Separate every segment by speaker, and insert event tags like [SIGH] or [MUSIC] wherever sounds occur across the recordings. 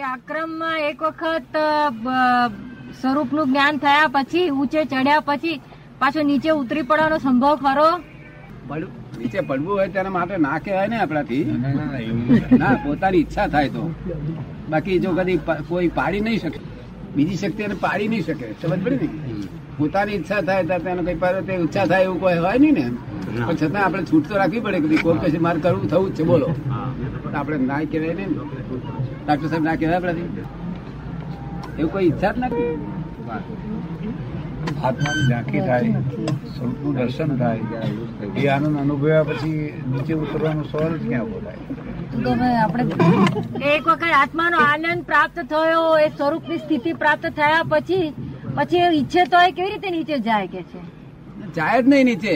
Speaker 1: કે આક્રમમાં એક વખત સ્વરૂપનું જ્ઞાન થયા પછી ઊંચે ચડ્યા પછી પાછો નીચે ઉતરી પડવાનો સંભવ ખરો?
Speaker 2: પડવું- નીચે પડવું હોય તેના માટે ના કહેવાય ને આપણાથી. ના પોતાની ઈચ્છા થાય તો. બાકી જો કદી કોઈ પાડી નહીં શકે બીજી શક્તિ એને પાડી નહીં શકે સમજ પડી ને? પોતાની ઈચ્છા થાય તો તેને કઈ પાડે તે ઈચ્છા થાય એવું કોઈ હોય નહીં ને? પણ છતાં આપણે છૂટ તો રાખવી પડે કે કોઈ પછી મારે કરવું થવું જ છે બોલો. તો આપણે ના કહેવાય નહીં ને. ડાક્ટર સાહેબ ના કહેવાય આપણાથી એવું કોઈ ઈચ્છા જ નથી.
Speaker 3: આત્માની ઝાંખી થાય સ્વરૂપનું દર્શન થાય એ આનંદ અનુભવ્યા પછી નીચે ઉતરવાનો સવાલ જ ક્યાં
Speaker 1: આપણે એક વખત આત્માનો આનંદ પ્રાપ્ત થયો એ સ્વરૂપની સ્થિતિ પ્રાપ્ત થયા પછી પછી એ ઈચ્છે તો એ કેવી રીતે નીચે જાય કે છે?
Speaker 2: જાય જ નહીં નીચે.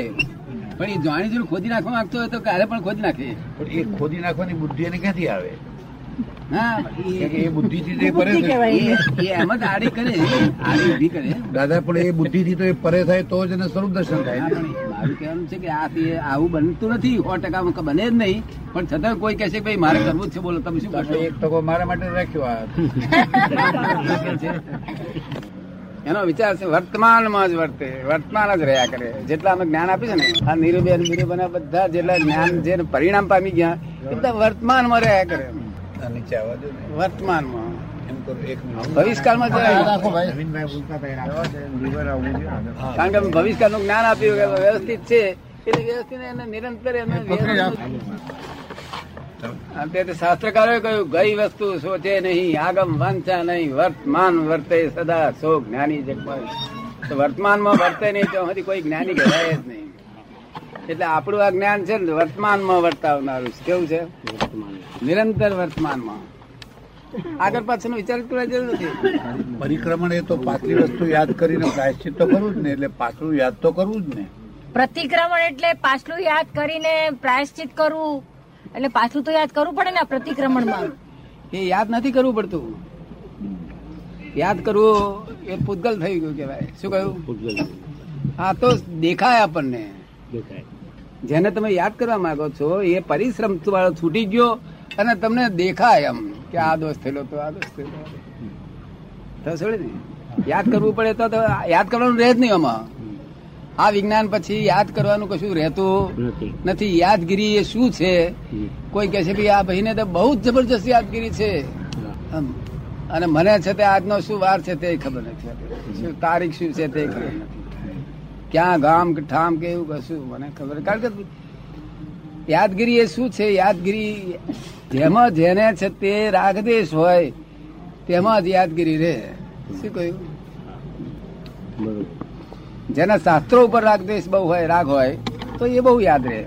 Speaker 2: પણ એ જાણી જોઈને ખોદી નાખવા માંગતો હોય તો ક્યારે પણ ખોદી નાખે.
Speaker 3: પણ એ ખોદી નાખવાની બુદ્ધિ એને ક્યાંથી આવે?
Speaker 2: હા
Speaker 3: પણ
Speaker 2: એ-
Speaker 1: બુદ્ધિ
Speaker 3: થાય.
Speaker 2: એ એ એમ જ આડી કરે આડી કરે.
Speaker 3: દાદા એ બુદ્ધિથી તો એ પરે થાય તો જ એને સ્વરૂપ દર્શન થાય.
Speaker 2: મારું કહેવાનું છે કે આ આવું બનતું નથી. સો ટકા બને જ નહીં. પણ છતાં કોઈ કહેશે ભાઈ મારે કરવું જ છે બોલો તમે શું કરશો?
Speaker 3: એક ટકો મારા માટે રાખ્યો આ. [LAUGHS]
Speaker 2: એનો વિચાર છે વર્તમાનમાં જ વર્તે વર્તમાન જ રહ્યા કરે. જેટલા અમે જ્ઞાન આપ્યું છે ને આ નિરૂબેન નિરૂબેન બધા જેટલા જ્ઞાન જે પરિણામ પામી ગયા એ બધા વર્તમાનમાં રહ્યા કરે.
Speaker 3: નીચે આવવા દો
Speaker 2: વર્તમાનમાં. ભવિષ્યકાળમાં કારણ કે અમે ભવિષ્યકાળનું જ્ઞાન આપ્યું કે વ્યવસ્થિત છે. એટલે વ્યવસ્થિત એને નિરંતર એને શાસ્ત્રકારોએ કહ્યું ગઈ વસ્તુ સોચે નહીં આગમ વાંચા નહીં વર્તમાન વર્તે સદા સો જ્ઞાની જગમાં તો વર્તમાનમાં વર્તે નહીં તો હજી કોઈ જ્ઞાની કહેવાય જ નહીં. એટલે આપણું આ જ્ઞાન છે ને વર્તમાનમાં વર્તાવનારું છે. કેવું છે? નિરંતર વર્તમાનમાં. આગળ પાછળનો વિચાર કરવા જરૂર નથી.
Speaker 3: પરિક્રમણ એ તો પાછલી વસ્તુ યાદ કરીને પ્રાયશ્ચિત તો કરવું જ ને એટલે પાછલું યાદ તો કરવું જ ને.
Speaker 1: પ્રતિક્રમણ એટલે પાછલું યાદ કરીને પ્રાયશ્ચિત કરવું. એટલે પાછલું તો યાદ કરવું પડે ને પ્રતિક્રમણમાં.
Speaker 2: એ યાદ નથી કરવું પડતું. યાદ કરવું એ પૂતગલ થઈ ગયું કેવાય શું કહ્યું? હા તો દેખાય આપણને. જેને તમે યાદ કરવા માંગો છો એ પરિશ્રમ વાળો છૂટી ગયો અને તમને દેખાય એમ કે આ દોષ થયેલો તો આ દોષ થયેલો ને યાદ કરવું પડે તો યાદ કરવાનું રહે જ નહીં આમાં. આ વિજ્ઞાન પછી યાદ કરવાનું કશું રહેતું નથી. યાદગીરી એ શું છે? કોઈ કહે છે કે આ ભાઈને તો બહુ જ જબરજસ્ત યાદગીરી છે. અને મને છે તે આજનો શું વાર છે તે ખબર નથી. તારીખ શું છે તે ખબર નથી. ક્યાં ગામ કે ઠામ કે એવું કશું મને ખબર. કારણ કે યાદગીરી એ શું છે? યાદગીરી જેમાં જેને છે તે રાગદેશ હોય તેમાં જ યાદગીરી રહે. શું કહ્યું? જેના શાસ્ત્રો ઉપર રાગદેશ બહુ હોય રાગ હોય તો એ બહુ યાદ રહે.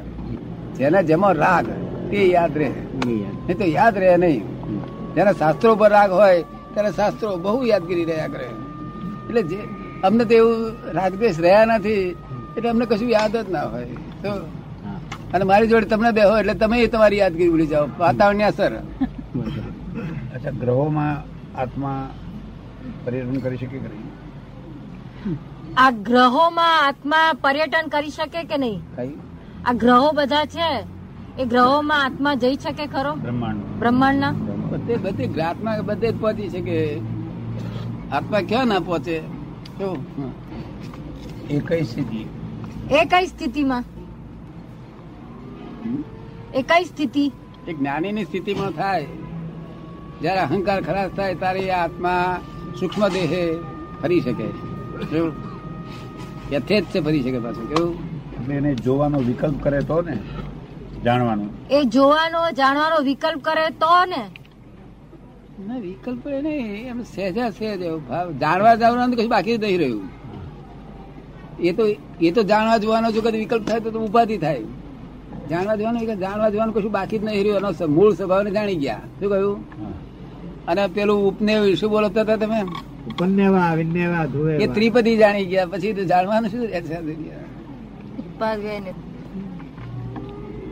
Speaker 2: જેને જેમાં રાગ તે યાદ રહે. નહીં તો યાદ રહે નહીં. જેના શાસ્ત્રો ઉપર રાગ હોય ત્યારે શાસ્ત્રો બહુ યાદગીરી રહ્યા કરે. એટલે જે અમને તો એવું રાગદેશ રહ્યા નથી એટલે અમને કશું યાદ જ ના હોય. તો અને મારી જોડે તમને બેહો એટલે તમે તમારી યાદગીરી ભૂલી જાઓ. વાતાવરણની અસર.
Speaker 3: અચ્છા ગ્રહોમાં આત્મા પર્યટન કરી શકે કે નહીં?
Speaker 1: આ ગ્રહોમાં આત્મા પર્યટન કરી શકે કે નહીં?
Speaker 2: કઈ?
Speaker 1: આ ગ્રહો બધા છે. એ ગ્રહોમાં આત્મા જઈ શકે ખરો?
Speaker 3: બ્રહ્માંડ.
Speaker 1: બ્રહ્માંડના?
Speaker 2: બધે બધે આત્મા બધે જ પહોંચી શકે. આત્મા ક્યાં ના પહોંચે? કેવું? હમ.
Speaker 3: એ કઈ સ્થિતિ?
Speaker 1: એ કઈ સ્થિતિમાં? એ કઈ સ્થિતિ?
Speaker 2: એ જ્ઞાનીની સ્થિતિમાં થાય. જ્યારે અહંકાર ખલાસ થાય ત્યારે એ આત્મા સૂક્ષ્મ દેહે ફરી શકે કેવું? યથેચ્છ છે ફરી શકે પાછું. કેવું?
Speaker 3: એટલે એને જોવાનો વિકલ્પ કરે તો ને? જાણવાનું.
Speaker 1: એ જોવાનો જાણવાનો વિકલ્પ કરે તો ને?
Speaker 2: ના વિકલ્પ નહીં. એમ સહેજા સહેજ એવો ભાવ. જાણવા જવાનું કશું બાકી જ નહીં રહ્યું. એ તો એ તો જાણવા જોવાનો જો કદી વિકલ્પ થાય તો તો ઉપાધિ થાય. જાણવા જોવાનું વિકલ્પ- જાણવા જોવાનું કશું બાકી જ નહીં રહ્યું. એનો મૂળ સ્વભાવને જાણી ગયા. શું કહ્યું? અને પેલું ઉપને શું બોલતા હતા તમે? એ ત્રિપદી જાણી ગયા. પછી તો જાણવાનું શું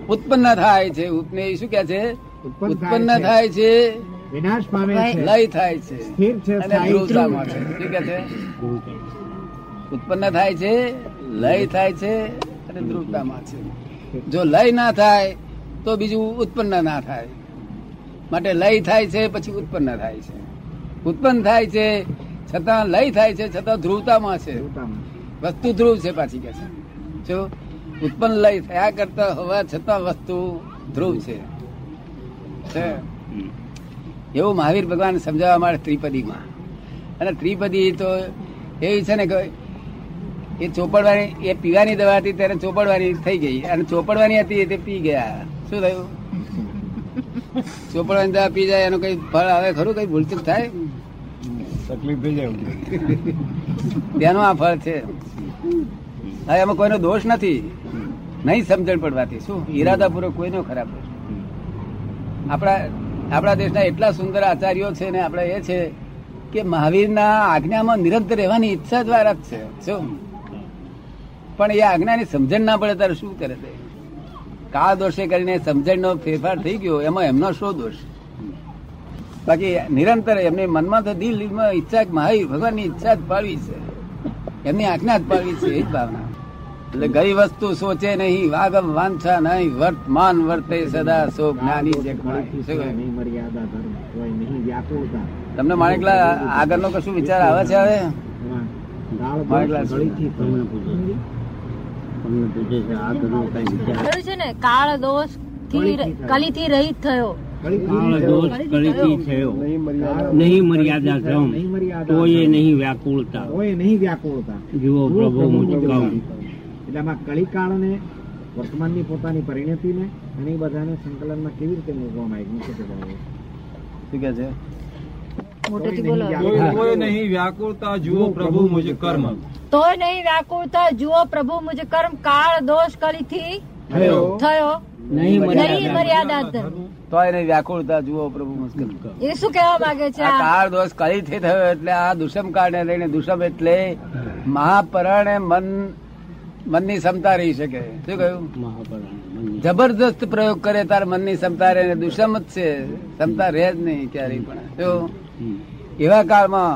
Speaker 2: ઉત્પન્ન થાય છે. ઉપને શું કે છે?
Speaker 4: ઉત્પન્ન થાય
Speaker 2: છે.
Speaker 4: વિનાશ પામે છે.
Speaker 2: લય થાય છે.
Speaker 4: સ્થિર છે
Speaker 2: ધ્રુવતામાં છે. શું કે છે? ઉત્પન્ન થાય છે લય થાય છે અને ધ્રુવતામાં છે જો લય ના થાય તો બીજું ઉત્પન્ન ના થાય. માટે લય થાય છે પછી ઉત્પન્ન થાય છે. ઉત્પન્ન થાય છે છતાં લય થાય છે છતાં ધ્રુવતામાં છે. વસ્તુ ધ્રુવ છે પાછી કે છે. જો ઉત્પન્ન લય થયા કરતા હોવા છતાં વસ્તુ ધ્રુવ છે. છે. એવું મહાવીર ભગવાન સમજાવવા માટે ત્રિપદીમાં. અને ત્રિપદી તો એવી છે ને કે એ ચોપડવાની એ પીવાની દવા હતી ત્યારે ચોપડવાની થઈ ગઈ. અને ચોપડવાની હતી તે પી ગયા. શું થયું? ચોપડવાની દવા પી જાય એનું કઈ ફળ આવે? ખરું? કઈ ભૂલચૂક થાય?
Speaker 3: તકલીફ થઈ જાય
Speaker 2: તેનું આ ફળ છે. હવે એમાં કોઈનો દોષ નથી. નહીં સમજણ પડવાથી. શું? ઈરાદાપૂર્વક કોઈનો ખરાબ આપણા આપણા દેશના એટલા સુંદર આચાર્યો છે ને આપણે એ છે કે મહાવીરના આજ્ઞામાં નિરંતર રહેવાની ઈચ્છા દ્વારા જ છે. શું? પણ એ આજ્ઞાની સમજણ ના પડે ત્યારે શું કરે તે? કાળ દોષે કરીને સમજણનો ફેરફાર થઈ ગયો, એમાં એમનો શું દોષ? બાકી નિરંતર એમની મનમાં તો દિલમાં ઈચ્છા મહાવીર ભગવાનની ઈચ્છા જ પાડવી છે. એમની આજ્ઞા જ પાડવી છે, એ જ ભાવના. એટલે ગઈ વસ્તુ સોચે નહીં વાગમ વાંછા નહીં વર્તમાન વર્તે સદા સો જ્ઞાની
Speaker 4: વ્યાકુળતા
Speaker 2: તમને માણેકલા આગળનો કશું વિચાર આવે છે હવે?
Speaker 1: છે કાળ દોષથી કલીથી રહિત થયો.
Speaker 4: કળીથી
Speaker 5: દોષ થયો. નહીં મર્યાદા તોય
Speaker 4: ધર્મ.
Speaker 5: નહીં વ્યાકુળતા.
Speaker 4: નહીં વ્યાકુળતા.
Speaker 5: જુઓ પ્રભુ મુજ કમ.
Speaker 4: એટલે આમાં કળીકાળને વર્તમાનની પોતાની પરિણતિને અને એ બધાને સંકલનમાં કેવી રીતે મૂકવામાં આવી? મૂકે છે.
Speaker 2: શું કે છે?
Speaker 4: નહીં
Speaker 6: વ્યાકુળતા જુઓ પ્રભુ મુજ કર્મ.
Speaker 1: તોય નહીં વ્યાકુળતા જુઓ પ્રભુ મુજ કર્મ. કાળ દોષ કલીથી
Speaker 4: થયો.
Speaker 1: થયો.
Speaker 5: નહીં
Speaker 1: નહીં
Speaker 5: મર્યાદા
Speaker 1: મર્યાદા
Speaker 2: તોય નહીં વ્યાકુળતા જુઓ પ્રભુ મુશ્કેલ
Speaker 1: એ શું કહેવા માંગે છે?
Speaker 2: આ કાળ દોષ કળીથી થયો એટલે આ દુષમ કાળને લઈને દુષમ એટલે મહાપરણે મન મનની ક્ષમતા રહી શકે. શું કહ્યું? જબરદસ્ત પ્રયોગ કરે તાર મનની ક્ષમતા રહે ને દુષમ જ છે. ક્ષમતા રહે જ નહીં ક્યારેય પણ. જો એવા કાળમાં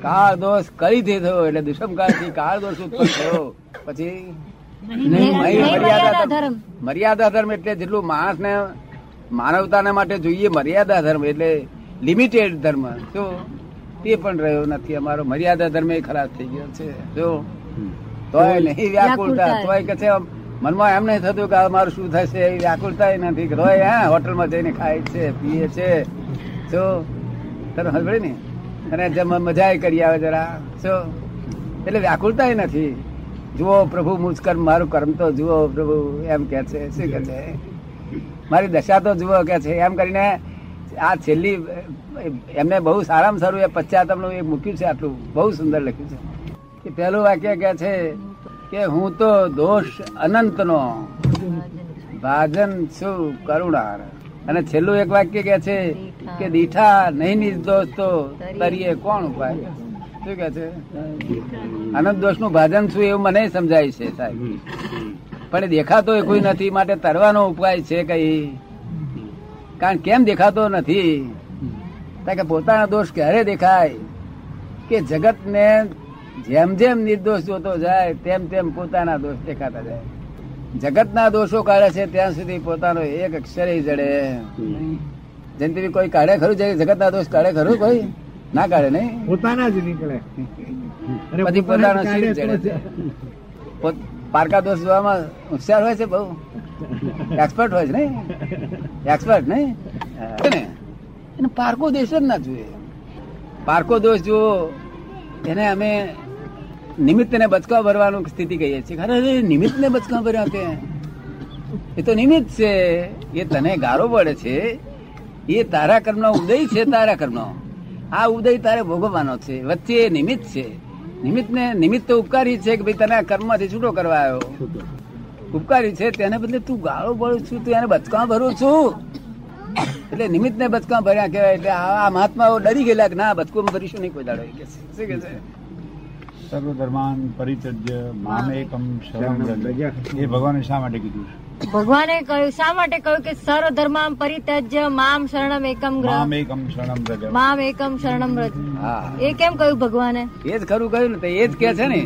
Speaker 2: કાળ દોષ કળીથી થયો? એટલે દુષ્મકાળ કાળથી કાળ દોષ ઉત્પન્ન થયો. પછી?
Speaker 1: મર્યાદા ધર્મ.
Speaker 2: મર્યાદા ધર્મ એટલે જેટલું માણસને માનવતાને માટે જોઈએ મર્યાદા ધર્મ એટલે લિમિટેડ ધર્મ. શું? તે પણ રહ્યો નથી. અમારો મર્યાદા ધર્મ એ ખરાબ થઈ ગયો છે. જો તોય નહીં વ્યાકુળતા. તોય કે છે મનમાં એમ નહીં થતું કે મારું શું થશે એ વ્યાકુળતા નથી. કે તોય હા હોટલમાં જઈને ખાય છે પીએ છે. જો તને હસબડે ને? અને જમ મજા કરી આવે જરા. શું એટલે વ્યાકુળતા નથી. જુઓ પ્રભુ મુજ મારું કર્મ તો જુઓ પ્રભુ એમ કે છે શું કે છે? મારી દશા તો જુઓ કે છે. એમ કરીને આ છેલ્લી એમને બહુ સારામાં સારું એ પશ્ચાતમનું એક મૂક્યું છે આટલું. બહુ સુંદર લખ્યું છે. કે પહેલું વાક્ય કે છે કે હું તો દોષ અનંતનો ભાજન છું કરુણાર. અને છેલ્લું એક વાક્ય કે છે કે દીઠા નહીં નિર્દોષ તો તરીએ કોણ ઉપાય? શું કે છે? અનંત દોષનું ભાજન છું એવું મને સમજાય છે સાહેબ. પણ દેખાતો કોઈ નથી, માટે તરવાનો ઉપાય છે કઈ? કારણ કેમ દેખાતો નથી? કે પોતાના દોષ ક્યારે દેખાય? કે જગત ને જેમ જેમ નિર્દોષ જોતો જાય તેમ તેમ પોતાના દોષ દેખાતા જાય. જગતના દોષો કાઢે છે ત્યાં સુધી પોતાનો એક અક્ષર જડે. જયંતિ કોઈ કાઢે ખરું જગતના દોષ કાઢે ખરું કોઈ? ના કાઢે નહીં?
Speaker 4: પોતાના જ નીકળે.
Speaker 2: પછી
Speaker 4: પોતાનો જ
Speaker 2: શરીર જડે. પારકા દોષ જોવામાં હોશિયાર હોય છે બહુ. એક્સપર્ટ હોય છે નહીં? એક્સપર્ટ નહીં? ને એને પારકો દોષ જ ના જોઈએ પારકો દોષ જુઓ એને અમે નિમિત્ત ને બચકા ભરવાનું સ્થિતિ કહીએ છીએ. ખરે નિમિત્ત ને બચકા ભર્યા તે એ તો નિમિત્ત છે. એ તને ગારો પડે છે. એ તારા કર્મનો ઉદય છે તારા કર્મનો. આ ઉદય તારે ભોગવવાનો છે. વચ્ચે એ નિમિત્ત છે. નિમિત્ત ને નિમિત્ત તો ઉપકારી છે કે ભાઈ તને આ કર્મમાંથી છૂટો કરવા આવ્યો. ઉપકારી છે તેને બદલે તું ગાળો પડું છું, તું એને બચકા ભરું છું. એટલે નિમિત્ત ને બચકા ભર્યા કહેવાય એટલે આ આ મહાત્માઓ ડરી ગયેલા કે ના બચકું ભરીશું નહીં કોઈ દાડો. કે શું કે છે?
Speaker 3: સર્વધર્માન પરિત્યજ્ય મામ શરણમ એ ભગવાને શા માટે કીધું
Speaker 1: ભગવાને કહ્યું શા માટે કહ્યું કે સર્વ પરિત્યજ્ય મામ શરણમ એકમ
Speaker 3: મામ એકમ શરણમ વ્રજ.
Speaker 1: મામ એકમ શરણમ વ્રજ એ કેમ કહ્યું ભગવાને?
Speaker 2: એ જ ખરું કહ્યું ને એ જ કે છે ને.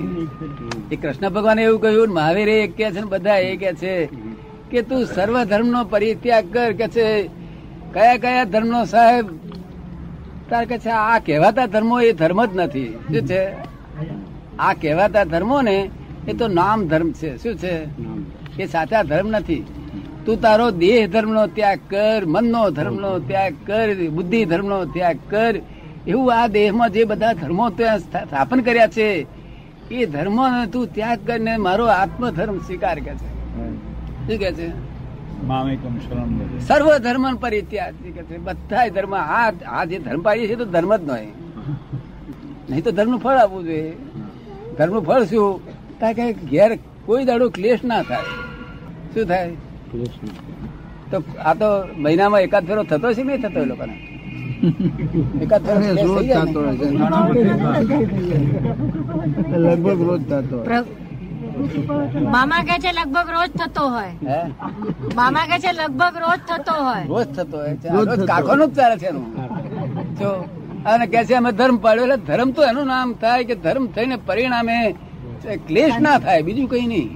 Speaker 2: એ કૃષ્ણ ભગવાને એવું કહ્યું ને મહાવીરે એક કે છે ને બધા એ કે છે કે તું સર્વ ધર્મ નો પરિત્યાગ કર કે છે કયા કયા ધર્મનો સાહેબ? તાર કે છે આ કહેવાતા ધર્મો એ ધર્મ જ નથી. શું છે? આ કહેવાતા ધર્મો ને એ તો નામ ધર્મ છે. શું છે? એ સાચા ધર્મ નથી. તું તારો દેહ ધર્મનો ત્યાગ કર મનનો ધર્મનો ત્યાગ કર બુદ્ધિ ધર્મનો ત્યાગ કર. એવું આ દેહમાં જે બધા ધર્મો ત્યાં સ્થાપન કર્યા છે એ ધર્મ તું ત્યાગ કરીને મારો આત્મ ધર્મ સ્વીકાર કે છે. શું કે છે. સર્વ ધર્મ પરિત્યાગ બધા ધર્મ આ આ જે ધર્મ પાડીએ છીએ તો ધર્મ જ નહીં. નહીં તો ધર્મનું ફળ આપવું જોઈએ. ધર્મનું ફળ શું? કારણ કે ઘેર કોઈ દાડો ક્લેશ ના થાય. શું થાય? તો આ તો મહિનામાં એકાદ ફેરો થતો છે નહીં થતો એ લોકોને? એકાદ ફેરો?
Speaker 4: લગભગ રોજ થતો
Speaker 1: મામા કે છે લગભગ રોજ થતો હોય. મામા કે છે લગભગ રોજ થતો હોય.
Speaker 2: રોજ થતો હોય રોજ કાકોનું જ ચાલે છે એનું. જો અને કે છે અમે ધર્મ પાડ્યો એટલે ધર્મ તો એનું નામ થાય કે ધર્મ થઈને પરિણામે ક્લેશ ના થાય બીજું કઈ નહીં.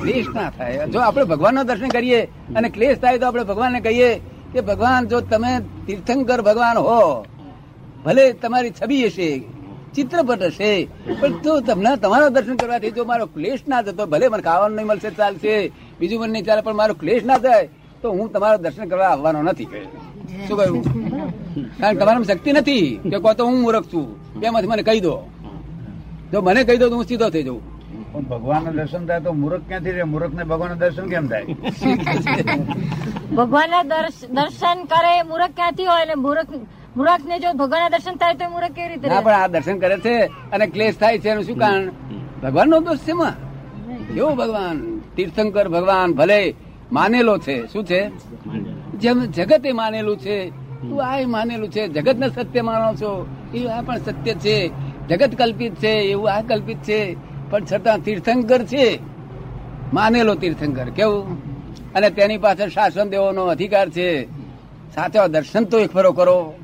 Speaker 2: ક્લેશ ના થાય. જો આપણે ભગવાનનું દર્શન કરીએ અને ક્લેશ થાય તો આપણે ભગવાનને કહીએ કે ભગવાન જો તમે તીર્થંકર ભગવાન હો ભલે તમારી છબી હશે ચિત્રપટ હશે પણ તો તમને તમારા દર્શન કરવાથી જો મારો ક્લેશ ના થતો ભલે મને ખાવાનું નહીં મળશે ચાલશે. બીજું મને નહીં ચાલે પણ મારો ક્લેશ ના થાય તો હું તમારા દર્શન કરવા આવવાનો નથી. શું કહ્યું? કારણ તમારામાં શક્તિ નથી કે કહો તો હું મૂર્ખ છું. બેમાંથી મને કહી દો. જો મને કહી દો તો હું સીધો થઈ જઉં.
Speaker 3: પણ ભગવાનનું દર્શન થાય તો મૂર્ખ ક્યાંથી રહે? મૂર્ખ ને ભગવાનનું દર્શન કેમ થાય?
Speaker 1: ભગવાનના દર્શ- દર્શન કરે મૂર્ખ ક્યાંથી હોય ને મૂર્ખ મૂર્ખ ને જો ભગવાનના દર્શન થાય તો મૂર્ખ કેવી રીતે
Speaker 2: ના પણ આ દર્શન કરે છે અને ક્લેશ થાય છે એનું શું કારણ? ભગવાન નો દોષ છે કેવો ભગવાન? તીર્થંકર ભગવાન ભલે માનેલો છે. શું છે? જેમ જગત એ માનેલું છે. તું આ માનેલું છે. જગત ને સત્ય માનો છો. એ આ પણ સત્ય છે. જગત કલ્પિત છે એવું આ કલ્પિત છે. પણ છતાં તીર્થંકર છે. માનેલો તીર્થંકર. કેવું? અને તેની પાછળ શાસન દેવાનો અધિકાર છે. સાચો દર્શન તો એક ફરો કરો.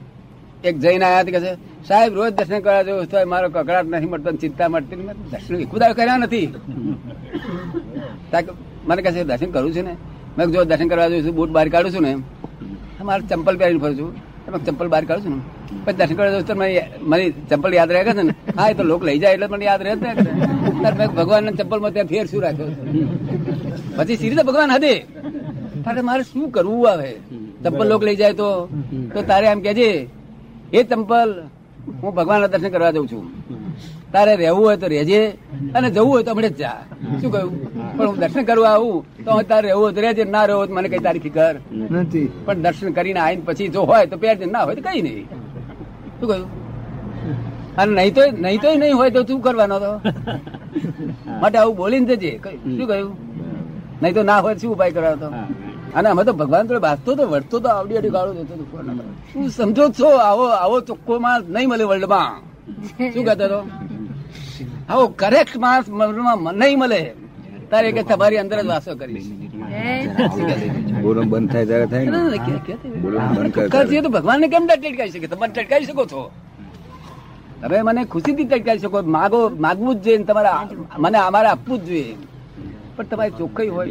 Speaker 2: એક જઈને આયા કે છે, સાહેબ, રોજ દર્શન કરવા જવું તો મારો કકડાટ નથી મળતો ચિંતા મળતી. દર્શન એક ઉદાર કર્યા નથી. મને કહે છે, દર્શન કરું છું ને. મેં જો દર્શન કરવા જઉં છું બૂટ બહાર કાઢું છું ને મારે ચંપલ પહેરીને ફરું છું. તમે ચંપલ બહાર કાઢું છું ને. પછી દર્શન કરવા જઉં તો મારી ચંપલ યાદ રહે છે ને? હા, એ તો લોક લઈ જાય એટલે મને યાદ રહે ત્યારે મેં ભગવાન ચંપલમાં ત્યાં ફેર શું રાખ્યો? પછી સીધી તો ભગવાન હદે. તારે મારે શું કરવું આવે? ચંપલ લોક લઈ જાય તો? તારે એમ કેજે એ ચંપલ હું ભગવાનના દર્શન કરવા જઉં છું. તારે રહેવું હોય તો રહેજે અને જવું હોય તો હમણે જ જા. શું કહ્યું? પણ હું દર્શન કરવા આવું તો તારે રહેવું હોય તો રહેજે ના રહેવું તો મને કઈ તારી ફિકર
Speaker 4: નથી.
Speaker 2: પણ દર્શન કરીને આવીને પછી જો હોય તો પહેરજે ના હોય તો કઈ નહીં. શું કહ્યું? અને નહીં તો નહીં તો નહીં હોય તો શું કરવાનો તો? [LAUGHS] માટે આવું બોલીને જજે. શું કહ્યું? નહીં તો ના હોય શું ઉપાય કરવાનો તો? અને અમે તો ભગવાન તો વાંચતો તો વળતો તો આવડી અડી ગાળો દેતો હતો શું સમજો છો? આવો આવો ચોખ્ખો માણસ નહીં મળે વર્લ્ડમાં. શું કહેતો હતો? આવો કરેક્ટ માણસ વર્લ્ડમાં નહીં મળે. તારે કે તમારી અંદર જ વાસો કરી
Speaker 7: બોલવાનું બંધ થાય ત્યારે થાય ને. બંધ
Speaker 2: તો ભગવાનને કેમ ટટકાવી શકે? તમે ટટકાવી શકો છો. તમે મને ખુશીથી ટટકાવી શકો. માગો માગવું જ જોઈએ તમારે મને અમારે આપવું જ જોઈએ. પણ તમારી ચોખ્ખાઈ હોય